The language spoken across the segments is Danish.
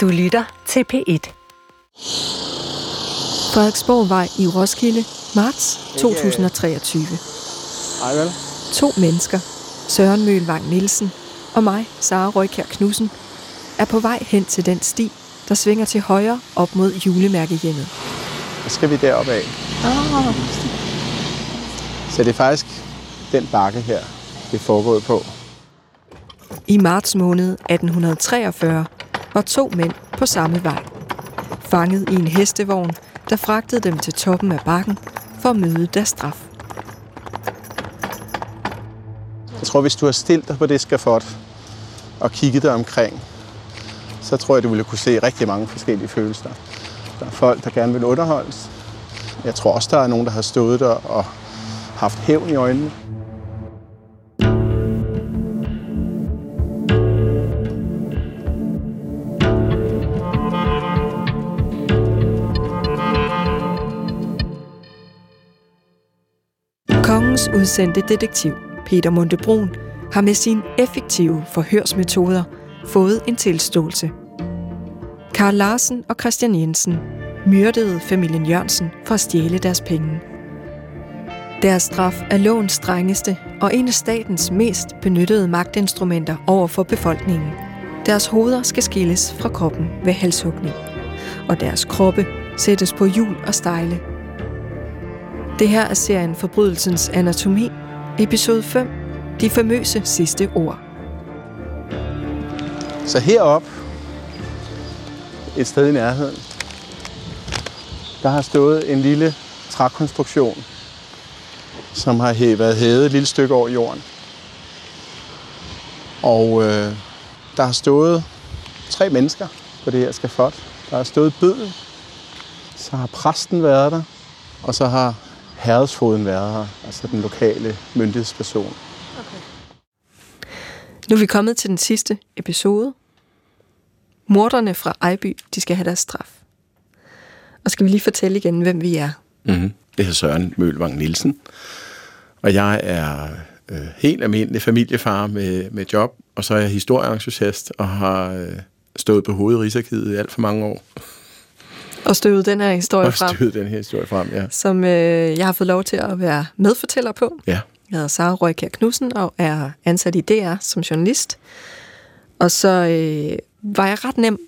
Du lytter til P1. Frederiksborgvej i Roskilde, marts 2023. Ej vel? To mennesker, Søren Mølvang Nielsen og mig, Sara Røykær Knudsen, er på vej hen til den sti, der svinger til højre op mod julemærkehjemmet. Så skal vi derop af. Oh. Så det er faktisk den bakke her, det er foregået på. I marts måned 1843 var to mænd på samme vej. Fanget i en hestevogn, der fragtede dem til toppen af bakken for at møde deres straf. Jeg tror, hvis du har stillet dig på det skafot og kigget dig omkring, så tror jeg, du ville kunne se rigtig mange forskellige følelser. Der er folk, der gerne vil underholdes. Jeg tror også, der er nogen, der har stået der og haft hævn i øjnene. Udsendte detektiv, Peter Montebrun, har med sine effektive forhørsmetoder fået en tilståelse. Karl Larsen og Christian Jensen myrdede familien Jørgensen for at stjæle deres penge. Deres straf er lovens strengeste og en af statens mest benyttede magtinstrumenter over for befolkningen. Deres hoveder skal skilles fra kroppen ved halshugning, og deres kroppe sættes på hjul og stejle. Det her er serien Forbrydelsens Anatomi, episode 5, De famøse sidste ord. Så herop, et sted i nærheden, der har stået en lille trækonstruktion, som har været hævet et lille stykke over jorden. Og øh, der har stået tre mennesker på det her skafot. Der har stået bødlen, så har præsten været der, og så har herredsfoden været her, altså den lokale myndighedsperson. Nu er vi kommet til den sidste episode. Morderne fra Ejby, de skal have deres straf. Og skal vi lige fortælle igen, hvem vi er? Mm-hmm. Det er Søren Mølvang Nielsen. Og jeg er øh, helt almindelig familiefar med, med job, og så er jeg historieentusiast og har øh, stået på hovedet i Rigsarkivet i alt for mange år. Og støvet den her historie Og frem, støvet den her historie frem, ja. som øh, jeg har fået lov til at være medfortæller på. Ja, Jeg hedder Sara Røykær Knudsen og er ansat i DR som journalist. Og så øh, var jeg ret nem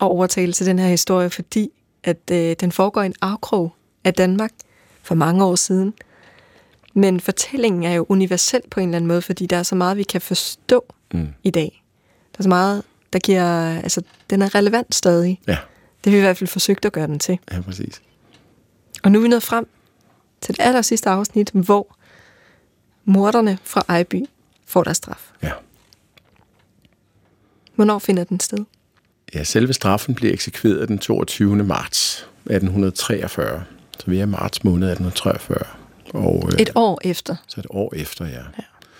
at overtale til den her historie, fordi at øh, den foregår i en afkrog af Danmark for mange år siden. Men fortællingen er jo universel på en eller anden måde, fordi der er så meget, vi kan forstå Mm. i dag. Der er så meget, der giver... Altså, den er relevant stadig. ja, Det har vi i hvert fald forsøgt at gøre den til. ja præcis. Og nu er vi nået frem til det aller sidste afsnit, hvor morderne fra Ejby får deres straf. Ja. Hvornår finder den sted? ja, selve straffen blev eksekveret den 22. marts 1843. Så vi er marts måned 1843. Og, øh, Et år efter. Så et år efter, ja.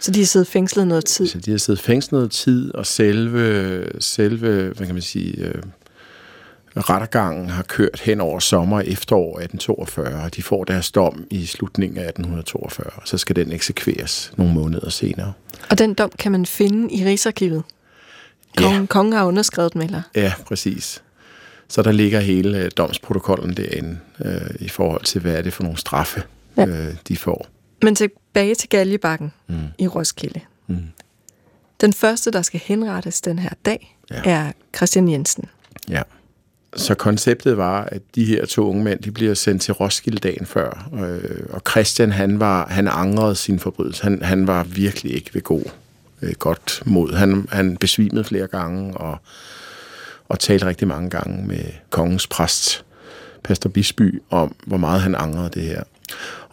Så de har siddet fængslet noget tid. Så de har siddet fængslet noget tid, og selve, selve hvad kan man sige, øh, rettergangen har kørt hen over sommer og efterår 1842, og de får deres dom i slutningen af 1842, og så skal den eksekveres nogle måneder senere. Og den dom kan man finde i Rigsarkivet. Kongen, Ja. kongen har underskrevet den, eller? Ja, præcis. Så der ligger hele øh, domsprotokollen derinde øh, i forhold til, hvad er det for nogle straffe, Ja. øh, de får. Men tilbage til Galjebakken Mm. i Roskilde. Mm. Den første, der skal henrettes den her dag, Ja. er Christian Jensen. Ja. Så konceptet var, at de her to unge mænd, de bliver sendt til Roskilde dagen før. Øh, og Christian, han, var, han angrede sin forbrydelse. Han, han var virkelig ikke ved god, øh, godt mod. Han, han besvimede flere gange og, og talte rigtig mange gange med kongens præst, Pastor Bisby, om hvor meget han angrede det her.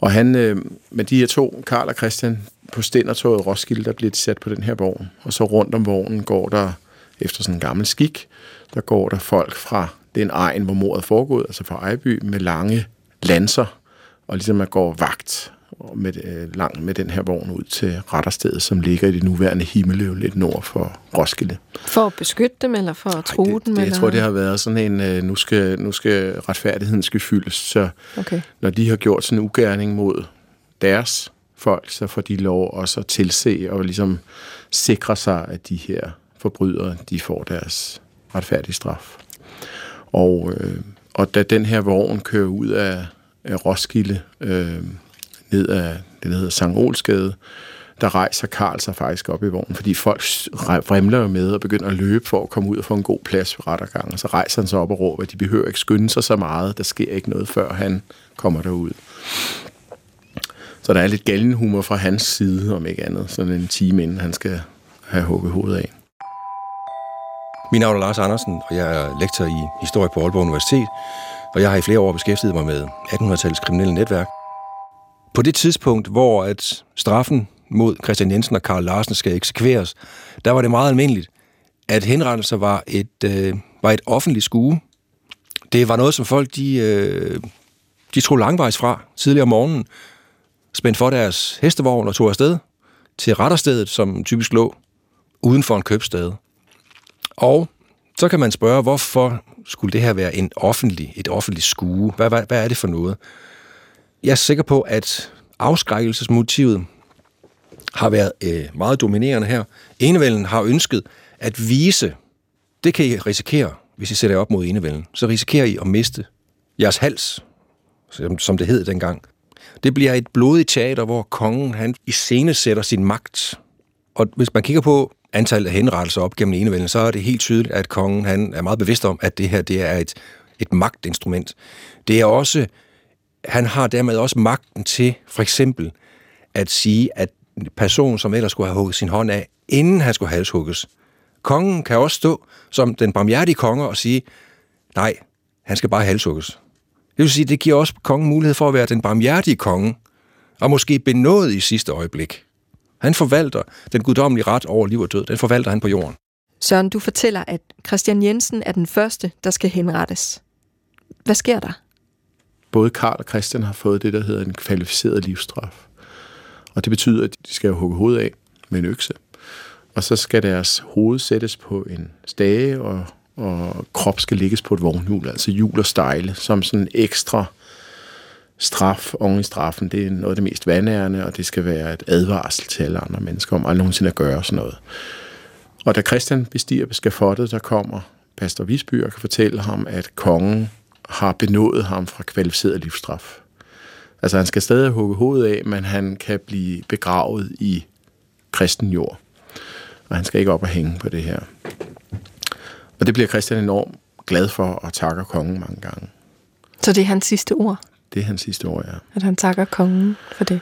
Og han, øh, med de her to, Karl og Christian, på Stændertoget Roskilde, der bliver de sat på den her vogn. Og så rundt om vognen går der, efter sådan en gammel skik, der går der folk fra den egen, hvor mordet er foregået, altså fra Ejby, med lange lanser, og ligesom at gå vagt med, øh, langt med den her vogn ud til retterstedet, som ligger i det nuværende Himmeløv, lidt nord for Roskilde. For at beskytte dem, eller for at true Ej, dem? det, det, jeg eller? tror, det har været sådan en, øh, nu skal, nu skal retfærdigheden skal fyldes, så Okay. når de har gjort sådan en ugerning mod deres folk, så får de lov også at tilse og ligesom sikre sig, at de her forbrydere, de får deres retfærdige straf. Og, øh, og da den her vogn kører ud af, af Roskilde, øh, ned af det, der hedder Sankt Olsgade, der rejser Karl sig faktisk op i vognen, fordi folk fremler jo med og begynder at løbe for at komme ud og få en god plads ved rettergangen. Og så rejser han sig op og råber, at de behøver ikke skynde sig så meget. Der sker ikke noget, før han kommer derud. Så der er lidt galgenhumor fra hans side, om ikke andet, sådan en time inden han skal have hugget hovedet af. Min navn er Lars Andersen, og jeg er lektor i historie på Aalborg Universitet, og jeg har i flere år beskæftiget mig med 1800-tallets kriminelle netværk. På det tidspunkt, hvor at straffen mod Christian Jensen og Karl Larsen skal eksekveres, der var det meget almindeligt, at henrettelser var et, øh, var et offentligt skue. Det var noget, som folk de, øh, de tog langvejs fra tidligere om morgenen, spændte for deres hestevogn og tog afsted til retterstedet, som typisk lå uden for en købstad. Og så kan man spørge, hvorfor skulle det her være en offentlig, et offentligt skue? Hvad, hvad, hvad er det for noget? Jeg er sikker på, at afskrækkelsesmotivet har været øh, meget dominerende her. Enevælden har ønsket at vise, det kan I risikere, hvis I sætter op mod enevælden. Så risikerer I at miste jeres hals, som, som det hed dengang. Det bliver et blodigt teater, hvor kongen han iscenesætter sin magt. Og hvis man kigger på antallet af henrettelser op gennem enevælden, så er det helt tydeligt, at kongen han er meget bevidst om, at det her det er et, et magtinstrument. Det er også, han har dermed også magten til for eksempel at sige, at person, som ellers skulle have hugget sin hånd af, inden han skulle halshugges. Kongen kan også stå som den barmhjertige konge og sige, nej, han skal bare halshugges. Det vil sige, det giver også kongen mulighed for at være den barmhjertige konge, og måske benådet i sidste øjeblik. Han forvalter den guddommelige ret over liv og død. Den forvalter han på jorden. Søren, du fortæller, at Christian Jensen er den første, der skal henrettes. Hvad sker der? Både Karl og Christian har fået det, der hedder en kvalificeret livsstraf. Og det betyder, at de skal hugge hovedet af med en økse. Og så skal deres hoved sættes på en stage, og, og krop skal lægges på et vognhjul, altså hjul og stejle, som sådan en ekstra straf oven i straffen. Det er noget af det mest vandærende, og det skal være et advarsel til alle andre mennesker om aldrig nogensinde at gøre sådan noget. Og da Christian bestiger beskafottet, der kommer pastor Visby og kan fortælle ham, at kongen har benået ham fra kvalificeret livsstraf. Altså han skal stadig hugge hovedet af, men han kan blive begravet i kristen jord. Og han skal ikke op og hænge på det her. Og det bliver Christian enormt glad for og takker kongen mange gange. Så det er hans sidste ord? Det er hans ja. At han takker kongen for det?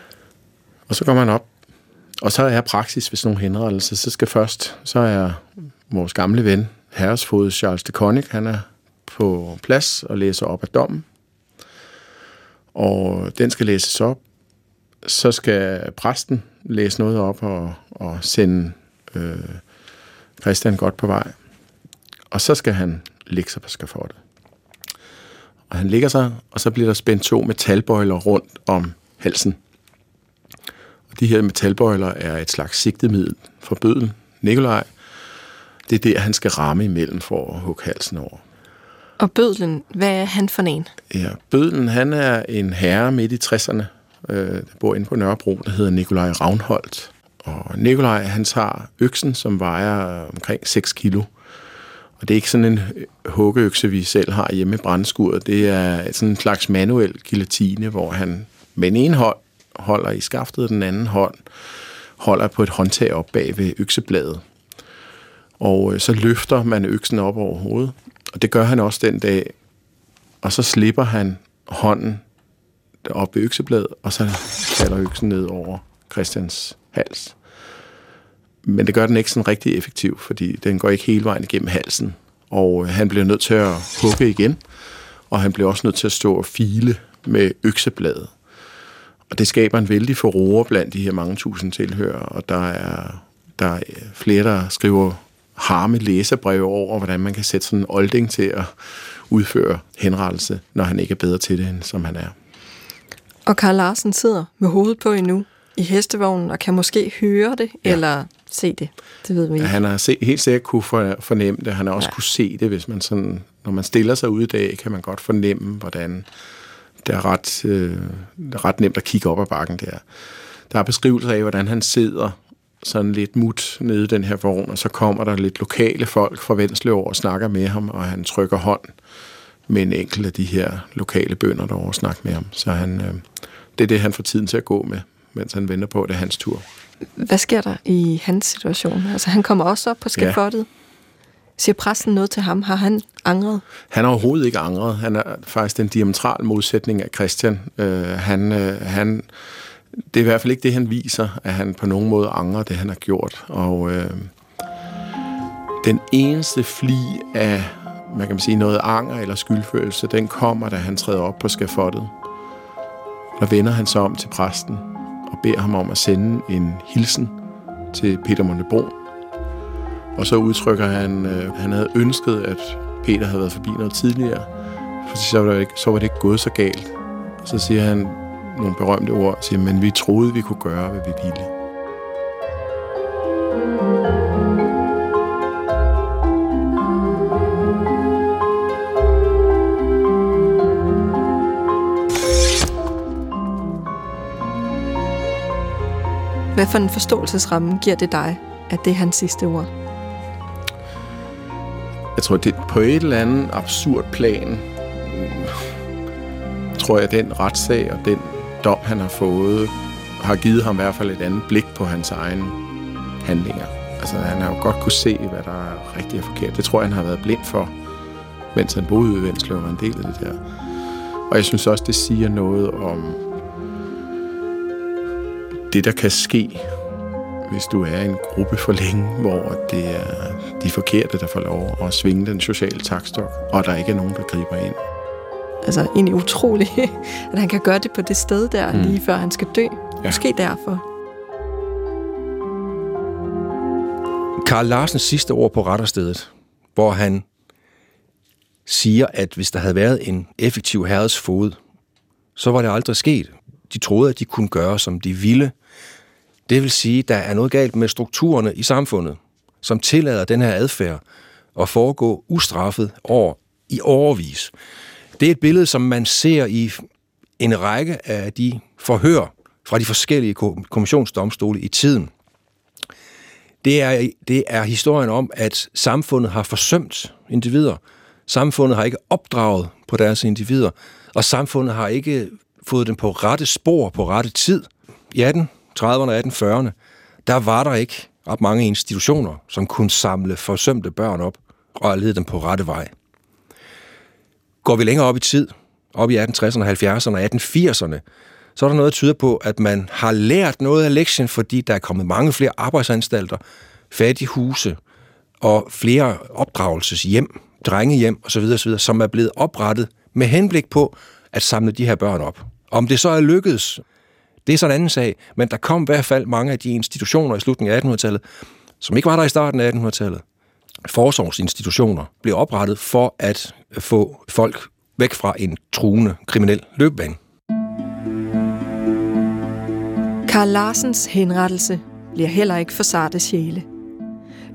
Og så går man op, og så er praksis sådan nogle henrettelser, så skal først, så er vores gamle ven, herresfod Charles de Konig, han er på plads og læser op af dommen og den skal læses op. Så skal præsten læse noget op og, og sende øh, Christian godt på vej. Og så skal han lægge sig på skafottet. Og han ligger sig, og så bliver der spændt to metalbøjler rundt om halsen. Og de her metalbøjler er et slags sigtemiddel for bøden, Nikolaj. Det er der, han skal ramme imellem for at hugge halsen over. Og Bødlen, hvad er han for en? Ja, Bødlen, han er en herre midt i 60'erne, øh, der bor inde på Nørrebro, der hedder Nikolaj Ravnholdt. Og Nikolaj, han tager øksen, som vejer omkring 6 kilo. Og det er ikke sådan en øh, huggeøkse, vi selv har hjemme i brændskuret. Det er sådan en slags manuel guillotine, hvor han med en ene hånd holder i skaftet, og den anden hånd holder på et håndtag op bag ved øksebladet. Og øh, så løfter man øksen op over hovedet, og det gør han også den dag. Og så slipper han hånden op ved øksebladet, og så falder øksen ned over Christians hals. Men det gør den ikke sådan rigtig effektiv, fordi den går ikke hele vejen igennem halsen. Og øh, han bliver nødt til at hugge igen, og han bliver også nødt til at stå og file med øksebladet. Og det skaber en vældig forroer blandt de her mange tusind tilhører, og der er, der er flere, der skriver harme læserbrev over, hvordan man kan sætte sådan en olding til at udføre henrettelse, når han ikke er bedre til det, end som han er. Og Karl Larsen sidder med hovedet på endnu i hestevognen og kan måske høre det, ja. eller se det. Det ved vi ikke. Han har se, helt sikkert kunne fornemme det. Han har også ja. kunne se det, hvis man sådan, når man stiller sig ud i dag, kan man godt fornemme, hvordan det er ret, øh, ret nemt at kigge op ad bakken der. Der er beskrivelser af, hvordan han sidder sådan lidt mut nede i den her vogn, og så kommer der lidt lokale folk fra Vendslev og snakker med ham, og han trykker hånd med en enkelt af de her lokale bønder, der over snakke med ham. Så han, øh, det er det, han får tiden til at gå med, mens han venter på, at det er hans tur. Hvad sker der i hans situation? Altså, han kommer også op på skafottet. Ja. Siger præsten noget til ham? Har han angret? Han har overhovedet ikke angret. Han er faktisk den diametral modsætning af Christian. Øh, han, øh, han, det er i hvert fald ikke det, han viser, at han på nogen måde angrer det, han har gjort. Og øh, den eneste fli af man kan sige, noget anger eller skyldfølelse, den kommer, da han træder op på skafottet. Der vender han sig om til præsten og beder ham om at sende en hilsen til Peter Montebro. Og så udtrykker han, at han havde ønsket, at Peter havde været forbi noget tidligere, for så var det ikke, så var det ikke gået så galt. Og så siger han nogle berømte ord, siger, men vi troede, vi kunne gøre, hvad vi ville. Hvad for en forståelsesramme giver det dig, at det er hans sidste ord? Jeg tror, det på et eller andet absurd plan, tror jeg, den retssag og den dom, han har fået, har givet ham i hvert fald et andet blik på hans egen handlinger. Altså, han har jo godt kunne se, hvad der er rigtigt og forkert. Det tror jeg, han har været blind for, mens han boede i Venslev og var en del af det der. Og jeg synes også, det siger noget om det, der kan ske, hvis du er i en gruppe for længe, hvor det er de forkerte, der får lov at svinge den sociale takstok, og der ikke er nogen, der griber ind. Altså egentlig utroligt, at han kan gøre det på det sted der, mm. lige før han skal dø. Ja. Måske derfor. Karl Larsens sidste ord på retterstedet, hvor han siger, at hvis der havde været en effektiv herredsfod, så var det aldrig sket. De troede, at de kunne gøre, som de ville, det vil sige, at der er noget galt med strukturerne i samfundet, som tillader den her adfærd at foregå ustraffet år i overvis. Det er et billede, som man ser i en række af de forhør fra de forskellige kommissionsdomstole i tiden. Det er, det er historien om, at samfundet har forsømt individer. Samfundet har ikke opdraget på deres individer, og samfundet har ikke fået dem på rette spor på rette tid. I 1830'erne og 1840'erne, der var der ikke ret mange institutioner, som kunne samle forsømte børn op og lede dem på rette vej. Går vi længere op i tid, op i 1860'erne, 70'erne og 1880'erne, så er der noget, der tyder på, at man har lært noget af lektien, fordi der er kommet mange flere arbejdsanstalter, fattige huse og flere opdragelseshjem, drengehjem osv., osv., som er blevet oprettet med henblik på at samle de her børn op. Om det så er lykkedes, det er sådan en anden sag, men der kom i hvert fald mange af de institutioner i slutningen af 1800-tallet, som ikke var der i starten af 1800-tallet. Forsorgsinstitutioner blev oprettet for at få folk væk fra en truende kriminel løbebane. Karl Larsens henrettelse bliver heller ikke for sarte sjæle.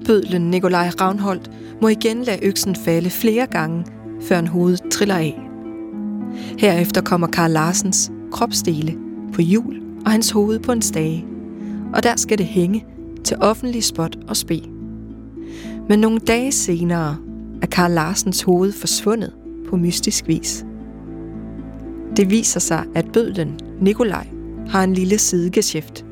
Bødlen Nikolaj Ravnholdt må igen lade øksen falde flere gange, før en hoved triller af. Herefter kommer Karl Larsens kropsdele på hjul og hans hoved på en stage, og der skal det hænge til offentlig spot og spe. Men nogle dage senere er Karl Larsens hoved forsvundet på mystisk vis. Det viser sig, at bødlen, Nikolaj, har en lille sidegeschæft.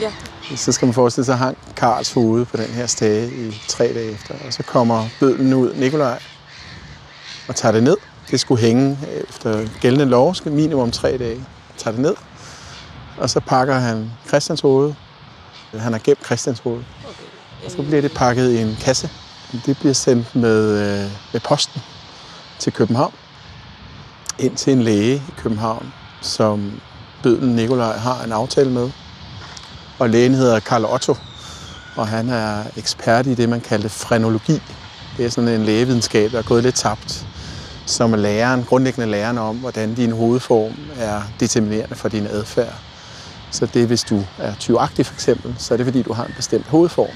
Ja. Så skal man forestille sig, at hang Karls hoved på den her stage i tre dage efter. Og så kommer bødlen ud, Nikolaj, og tager det ned det skulle hænge efter gældende lov, skal minimum tre dage. Tager det ned, og så pakker han Christians hoved. Han har gemt Christians hoved. Og så bliver det pakket i en kasse. Det bliver sendt med, øh, med posten til København. Ind til en læge i København, som bødlen Nikolaj har en aftale med. Og lægen hedder Karl Otto, og han er ekspert i det, man kalder frenologi. Det er sådan en lægevidenskab, der er gået lidt tabt som er læreren, grundlæggende læreren om, hvordan din hovedform er determinerende for din adfærd. Så det hvis du er tyvagtig for eksempel, så er det fordi, du har en bestemt hovedform.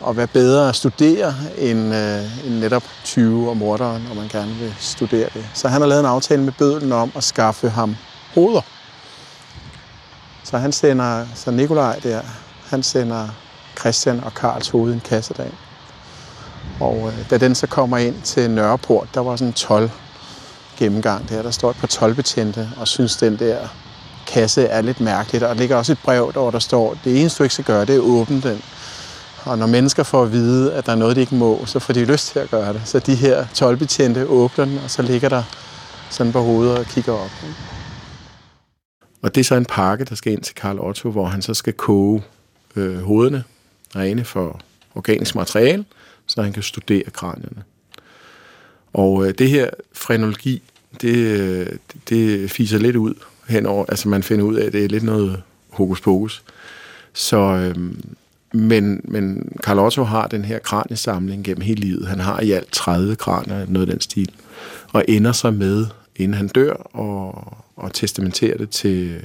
Og hvad bedre at studere end, øh, end netop 20 og morderen, når man gerne vil studere det. Så han har lavet en aftale med bødlen om at skaffe ham hoveder. Så han sender, så Nikolaj der, han sender Christian og Karls hoved i en kasse derind. Og øh, da den så kommer ind til Nørreport, der var sådan en 12 gennemgang der. Der står et par 12 betjente og synes, den der kasse er lidt mærkeligt. Og der ligger også et brev, der, der står, det eneste du ikke skal gøre, det er at åbne den. Og når mennesker får at vide, at der er noget, de ikke må, så får de lyst til at gøre det. Så de her 12 betjente åbner den, og så ligger der sådan på hovedet og kigger op. Og det er så en pakke, der skal ind til Karl Otto, hvor han så skal koge øh, hovederne rene for organisk materiale, så han kan studere kranierne. Og øh, det her frenologi, det, øh, det fiser lidt ud henover. Altså man finder ud af, at det er lidt noget hokus pokus. Så, øh, men, men Carl Otto har den her kraniesamling gennem hele livet. Han har i alt 30 kranier, noget af den stil. Og ender så med, inden han dør, og, og testamenterer det til,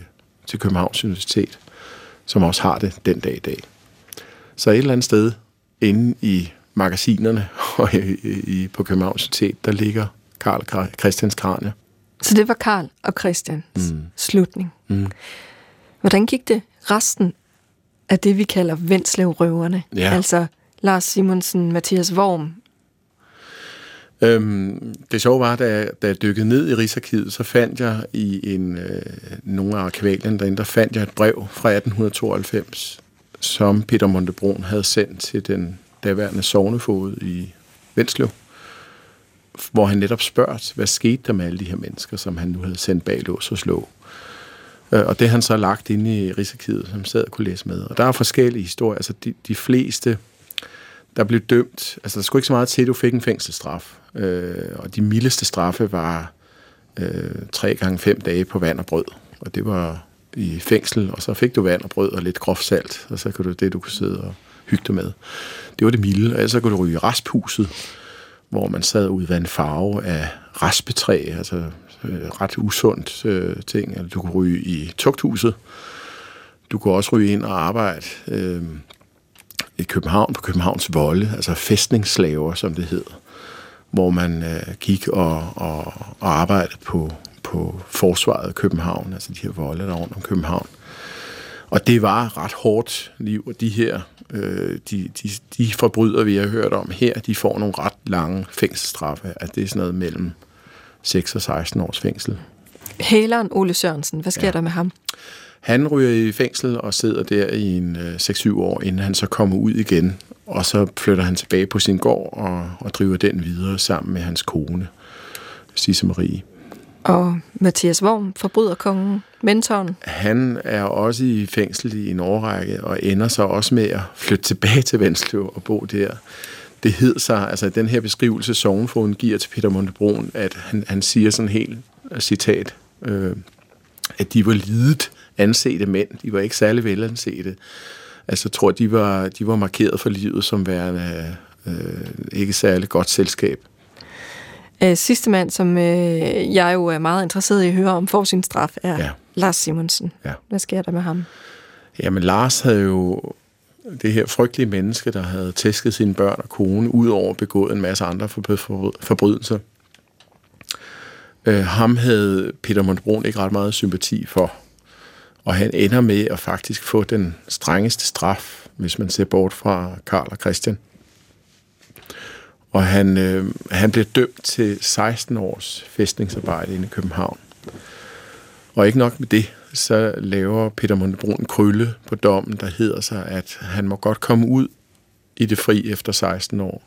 til Københavns Universitet, som også har det den dag i dag. Så et eller andet sted inde i magasinerne og i, på Københavns Universitet, der ligger Karl Christians kranie. Så det var Karl og Christians mm. slutning. Mm. Hvordan gik det resten af det, vi kalder Vendslev-røverne? Ja. Altså Lars Simonsen, Mathias Worm. Øhm, det sjove var, da, da jeg dykkede ned i Rigsarkivet, så fandt jeg i en, øh, nogle af arkivalierne derinde, der fandt jeg et brev fra 1892, som Peter Montebrun havde sendt til den daværende sovnefod i Venslev, hvor han netop spørger, hvad skete der med alle de her mennesker, som han nu havde sendt bag lås og slå. Øh, og det han så lagt inde i Rigsarkivet, som sad og kunne læse med. Og der er forskellige historier. Altså de, de fleste, der blev dømt, altså der skulle ikke så meget til, at du fik en fængselsstraf. Øh, og de mildeste straffe var øh, tre gange fem dage på vand og brød. Og det var i fængsel, og så fik du vand og brød og lidt groft salt, og så kunne du det, du kunne sidde og hygge dig med. Det var det milde, og ellers så kunne du ryge i rasphuset, hvor man sad ud ved en farve af raspetræ, altså øh, ret usundt øh, ting. Eller du kunne ryge i tugthuset. Du kunne også ryge ind og arbejde øh, i København, på Københavns Volde, altså fæstningsslaver, som det hed, hvor man øh, gik og, og, og arbejdede på, på forsvaret af København, altså de her volde der rundt om København. Og det var ret hårdt liv, og de her, øh, de, de, de forbrydere, vi har hørt om her, de får nogle ret lange fængselsstraffe. Altså det er sådan noget mellem 6 og 16 års fængsel. Hæleren Ole Sørensen, hvad sker ja. der med ham? Han ryger i fængsel og sidder der i en øh, 6-7 år, inden han så kommer ud igen. Og så flytter han tilbage på sin gård og, og driver den videre sammen med hans kone, Sisse Marie. Og Mathias Worm, forbryderkongen, mentoren. Han er også i fængsel i en årrække, og ender så også med at flytte tilbage til Vensløv og bo der. Det hed sig, altså den her beskrivelse, Sognfoden giver til Peter Montebrun, at han, han siger sådan helt øh, citat, øh, at de var lidet ansete mænd. De var ikke særlig velansete. Altså, jeg tror, de var, de var markeret for livet som værende øh, øh ikke særlig godt selskab. Øh, sidste mand, som øh, jeg jo er meget interesseret i at høre om, får sin straf, er ja. Lars Simonsen. Ja. Hvad sker der med ham? Jamen, Lars havde jo det her frygtelige menneske, der havde tæsket sine børn og kone, udover begået en masse andre forbrydelser. Øh, ham havde Peter Montbrun ikke ret meget sympati for. Og han ender med at faktisk få den strengeste straf, hvis man ser bort fra Karl og Christian. Og han, øh, han blev dømt til 16 års fæstningsarbejde inde i København. Og ikke nok med det, så laver Peter Montebrun en krølle på dommen, der hedder sig, at han må godt komme ud i det fri efter 16 år,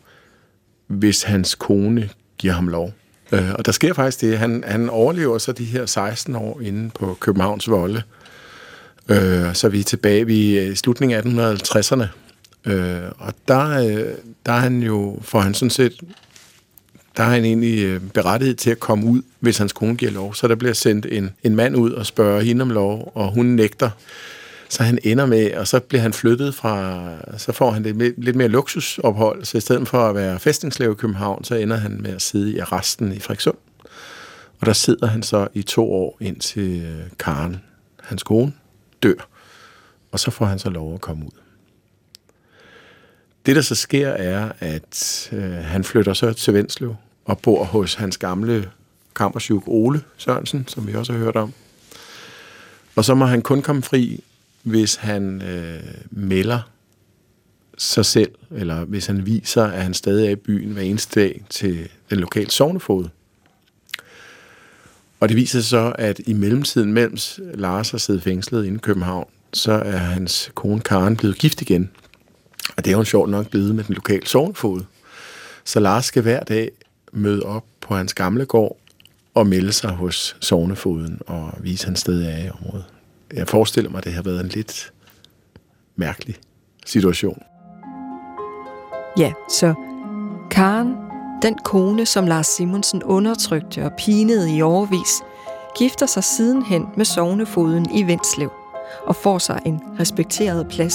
hvis hans kone giver ham lov. Øh, og der sker faktisk det, han, han overlever så de her 16 år inde på Københavns Volde. Øh, så vi er tilbage i øh, slutningen af 1850'erne, Øh, og der, øh, der er han jo, for han sådan set, der er han egentlig øh, berettiget til at komme ud, hvis hans kone giver lov. Så der bliver sendt en, en mand ud og spørger hende om lov, og hun nægter. Så han ender med, og så bliver han flyttet fra, så får han det lidt mere luksusophold, så i stedet for at være fæstningslave i København, så ender han med at sidde i arresten i Frederikssund. Og der sidder han så i to år, indtil øh, Karen, hans kone, dør. Og så får han så lov at komme ud. Det, der så sker, er, at øh, han flytter så til Venslev og bor hos hans gamle kammersyg Ole Sørensen, som vi også har hørt om. Og så må han kun komme fri, hvis han øh, melder sig selv, eller hvis han viser, at han stadig er i byen hver eneste dag til den lokale sovnefod. Og det viser sig så, at i mellemtiden, mens Lars har siddet fængslet inde i København, så er hans kone Karen blevet gift igen. Og det er jo sjovt nok blevet med den lokale sovnfod. Så Lars skal hver dag møde op på hans gamle gård og melde sig hos sovnefoden og vise, hans sted af i området. Jeg forestiller mig, at det har været en lidt mærkelig situation. Ja, så Karen, den kone, som Lars Simonsen undertrykte og pinede i overvis, gifter sig sidenhen med sovnefoden i Vendslev og får sig en respekteret plads.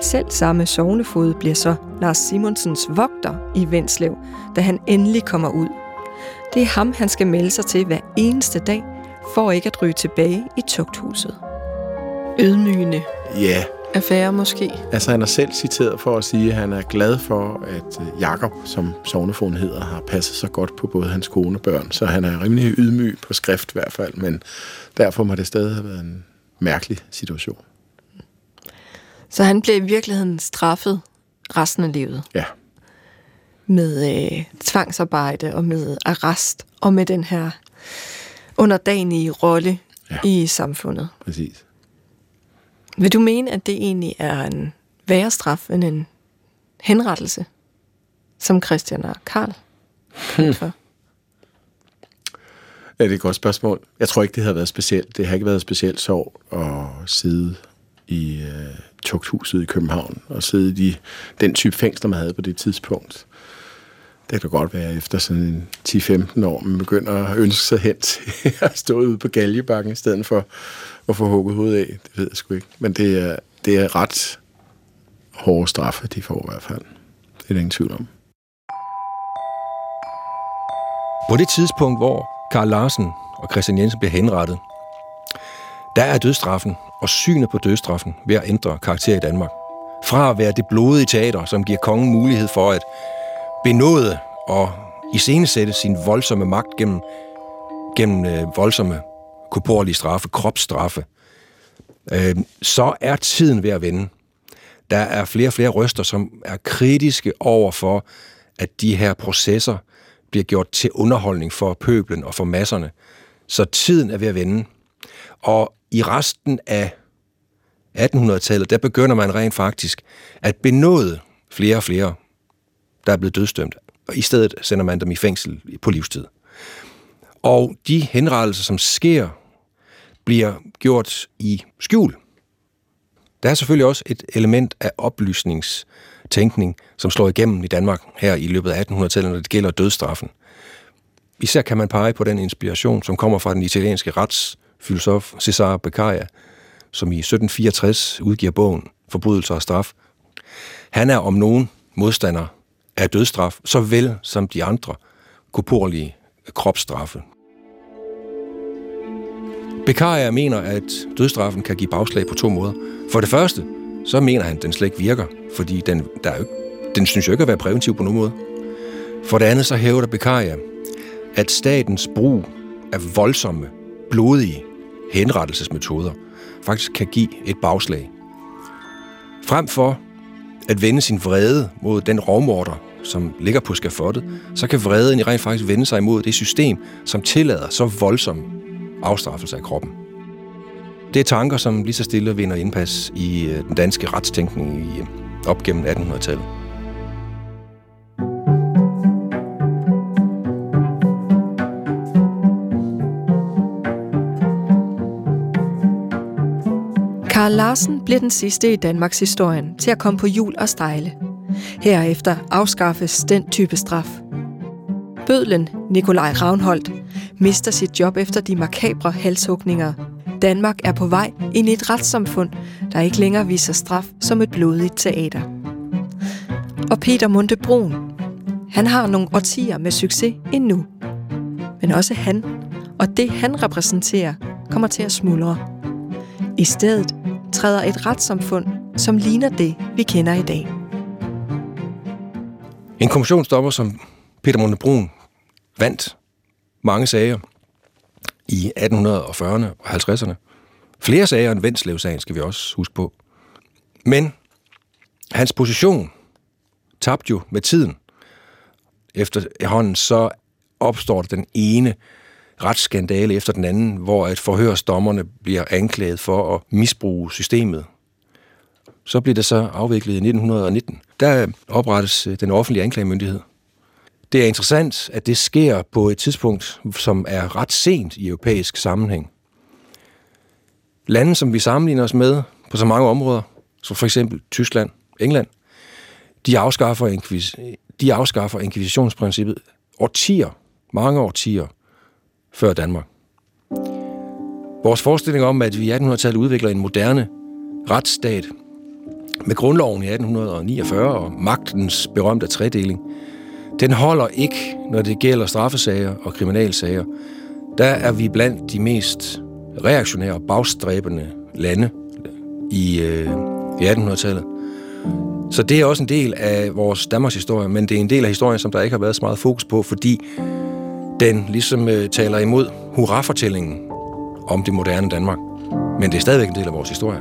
Selv samme sovnefod bliver så Lars Simonsens vogter i Vendslev, da han endelig kommer ud. Det er ham, han skal melde sig til hver eneste dag, for ikke at ryge tilbage i tugthuset. Ydmygende Ja, affære måske. altså han er selv citeret for at sige, at han er glad for, at øh, Jakob, som sovnefoden hedder, har passet så godt på både hans kone og børn. Så han er rimelig ydmyg på skrift i hvert fald, men derfor må det stadig have været en mærkelig situation. Så han blev i virkeligheden straffet resten af livet Ja, med øh, tvangsarbejde og med arrest og med den her underdanige rolle Ja. i samfundet. præcis. Vil du mene, at det egentlig er en værre straf end en henrettelse, som Christian og Karl for? Ja, det er et godt spørgsmål. Jeg tror ikke, det har været specielt. Det har ikke været specielt sjovt at sidde i øh, tugthuset i København og sidde i de, den type fængsler, man havde på det tidspunkt. Det kan godt være efter sådan en 10-15 år, man begynder at ønske sig hen til at stå ude på galjebakken, i stedet for at få hugget hovedet af. Det ved jeg sgu ikke. Men det er, det er ret hårde straffe, de får i hvert fald. Det er der ingen tvivl om. På det tidspunkt, hvor Karl Larsen og Christian Jensen bliver henrettet, der er dødstraffen og synet på dødstraffen ved at ændre karakter i Danmark. Fra at være det blodige teater, som giver kongen mulighed for at benåde og iscenesætte sin voldsomme magt gennem, gennem øh, voldsomme korporlige straffe, kropsstraffe, øh, så er tiden ved at vende. Der er flere og flere røster, som er kritiske over for, at de her processer bliver gjort til underholdning for pøblen og for masserne. Så tiden er ved at vende. Og i resten af 1800-tallet, der begynder man rent faktisk at benåde flere og flere, der er blevet dødsdømt. Og i stedet sender man dem i fængsel på livstid. Og de henrettelser, som sker, bliver gjort i skjul. Der er selvfølgelig også et element af oplysningstænkning, som slår igennem i Danmark her i løbet af 1800-tallet, når det gælder dødsstraffen. Især kan man pege på den inspiration, som kommer fra den italienske filosof Cesare Beccaria, som i 1764 udgiver bogen Forbrydelser og straf. Han er om nogen modstander af dødsstraf, såvel som de andre korporlige kropsstraffe. Beccaria mener, at dødstraffen kan give bagslag på to måder. For det første, så mener han, at den slet ikke virker, fordi den, der er jo, den synes jo ikke at være præventiv på nogen måde. For det andet, så hævder Beccaria, at statens brug af voldsomme, blodige henrettelsesmetoder faktisk kan give et bagslag. Frem for at vende sin vrede mod den rovmorder, som ligger på skafottet, så kan vreden i rent faktisk vende sig imod det system, som tillader så voldsom afstraffelse af kroppen. Det er tanker, som lige så stille vinder indpas i øh, den danske retstænkning i, øh, op gennem 1800-tallet. Karl Larsen bliver den sidste i Danmarks historien til at komme på jul og stejle. Herefter afskaffes den type straf. Bødlen Nikolaj Ravnholdt mister sit job efter de makabre halshugninger. Danmark er på vej ind i et retssamfund, der ikke længere viser straf som et blodigt teater. Og Peter Montebrun, han har nogle årtier med succes endnu. Men også han og det, han repræsenterer, kommer til at smuldre. I stedet træder et retssamfund, som ligner det, vi kender i dag. En kommissionsdommer som Peter Munde Brun vandt mange sager i 1840'erne og 50'erne. Flere sager end Vendslev-sagen skal vi også huske på. Men hans position tabte jo med tiden. Efterhånden så opstår den ene retsskandale efter den anden, hvor at forhørsdommerne bliver anklaget for at misbruge systemet. Så bliver det så afviklet i 1919. Der oprettes øh, den offentlige anklagemyndighed. Det er interessant, at det sker på et tidspunkt, som er ret sent i europæisk sammenhæng. Lande, som vi sammenligner os med på så mange områder, som for eksempel Tyskland, England, de afskaffer, inkvis- de afskaffer inkvisitionsprincippet årtier, mange årtier før Danmark. Vores forestilling om, at vi i 1800-tallet udvikler en moderne retsstat med grundloven i 1849 og magtens berømte tredeling, den holder ikke, når det gælder straffesager og kriminalsager. Der er vi blandt de mest reaktionære og bagstræbende lande i, øh, i 1800-tallet. Så det er også en del af vores Danmarks historie, men det er en del af historien, som der ikke har været så meget fokus på, fordi den ligesom øh, taler imod hurra-fortællingen om det moderne Danmark. Men det er stadigvæk en del af vores historie.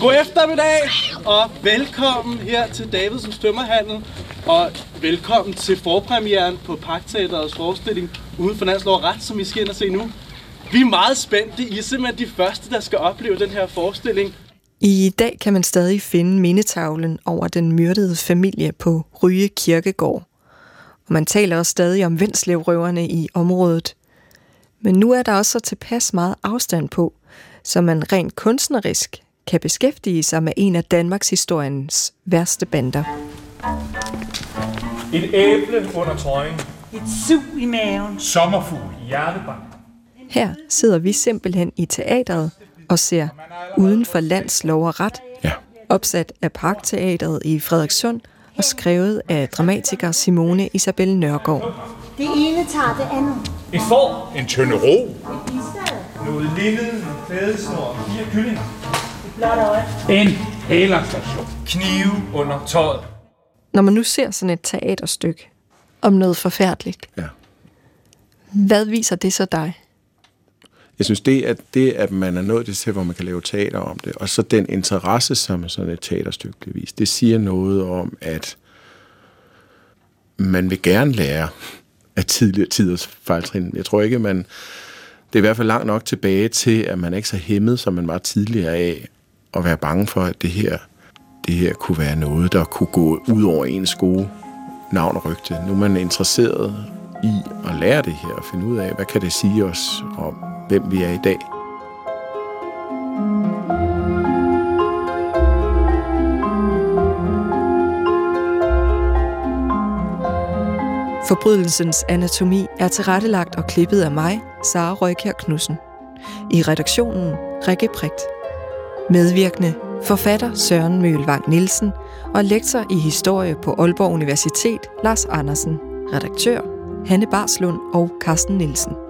God eftermiddag, og velkommen her til Davidsens Tømmerhandel, og velkommen til forpremieren på Parkteaterets forestilling Uden for Landslov Ret, som vi skal ind og se nu. Vi er meget spændte. I er simpelthen de første, der skal opleve den her forestilling. I dag kan man stadig finde mindetavlen over den myrdede familie på Ryge Kirkegård. Og man taler også stadig om Venslevrøverne i området. Men nu er der også så tilpas meget afstand på, så man rent kunstnerisk kan beskæftige sig med en af Danmarks historiens værste bander. Et æble under trøjen. Et sug i maven. Sommerfugl i hjertebank. Her sidder vi simpelthen i teateret og ser Uden for lands lov og ret, Ja. opsat af Parkteateret i Frederikssund og skrevet af dramatiker Simone Isabel Nørgaard. Det ene tager det andet. Et får. En tynde ro. Noget linned, en klædesnor, fire kyllinger. En hælerstation. Knive under tøjet. Når man nu ser sådan et teaterstykke om noget forfærdeligt, Ja. hvad viser det så dig? Jeg synes, det at, det, at man er nået til, hvor man kan lave teater om det, og så den interesse, som sådan et teaterstykke kan vise, det siger noget om, at man vil gerne lære af tidligere tiders fejltrin. Jeg tror ikke, man... Det er i hvert fald langt nok tilbage til, at man ikke er så hæmmet, som man var tidligere af, at være bange for, at det her, det her kunne være noget, der kunne gå ud over ens gode navn og rygte. Nu er man interesseret i at lære det her og finde ud af, hvad kan det sige os om, hvem vi er i dag. Forbrydelsens anatomi er tilrettelagt og klippet af mig, Sara Røykær Knudsen. I redaktionen Rikke Prigt. Medvirkende forfatter Søren Mølvang Nielsen og lektor i historie på Aalborg Universitet Lars Andersen. Redaktør Hanne Barslund og Carsten Nielsen.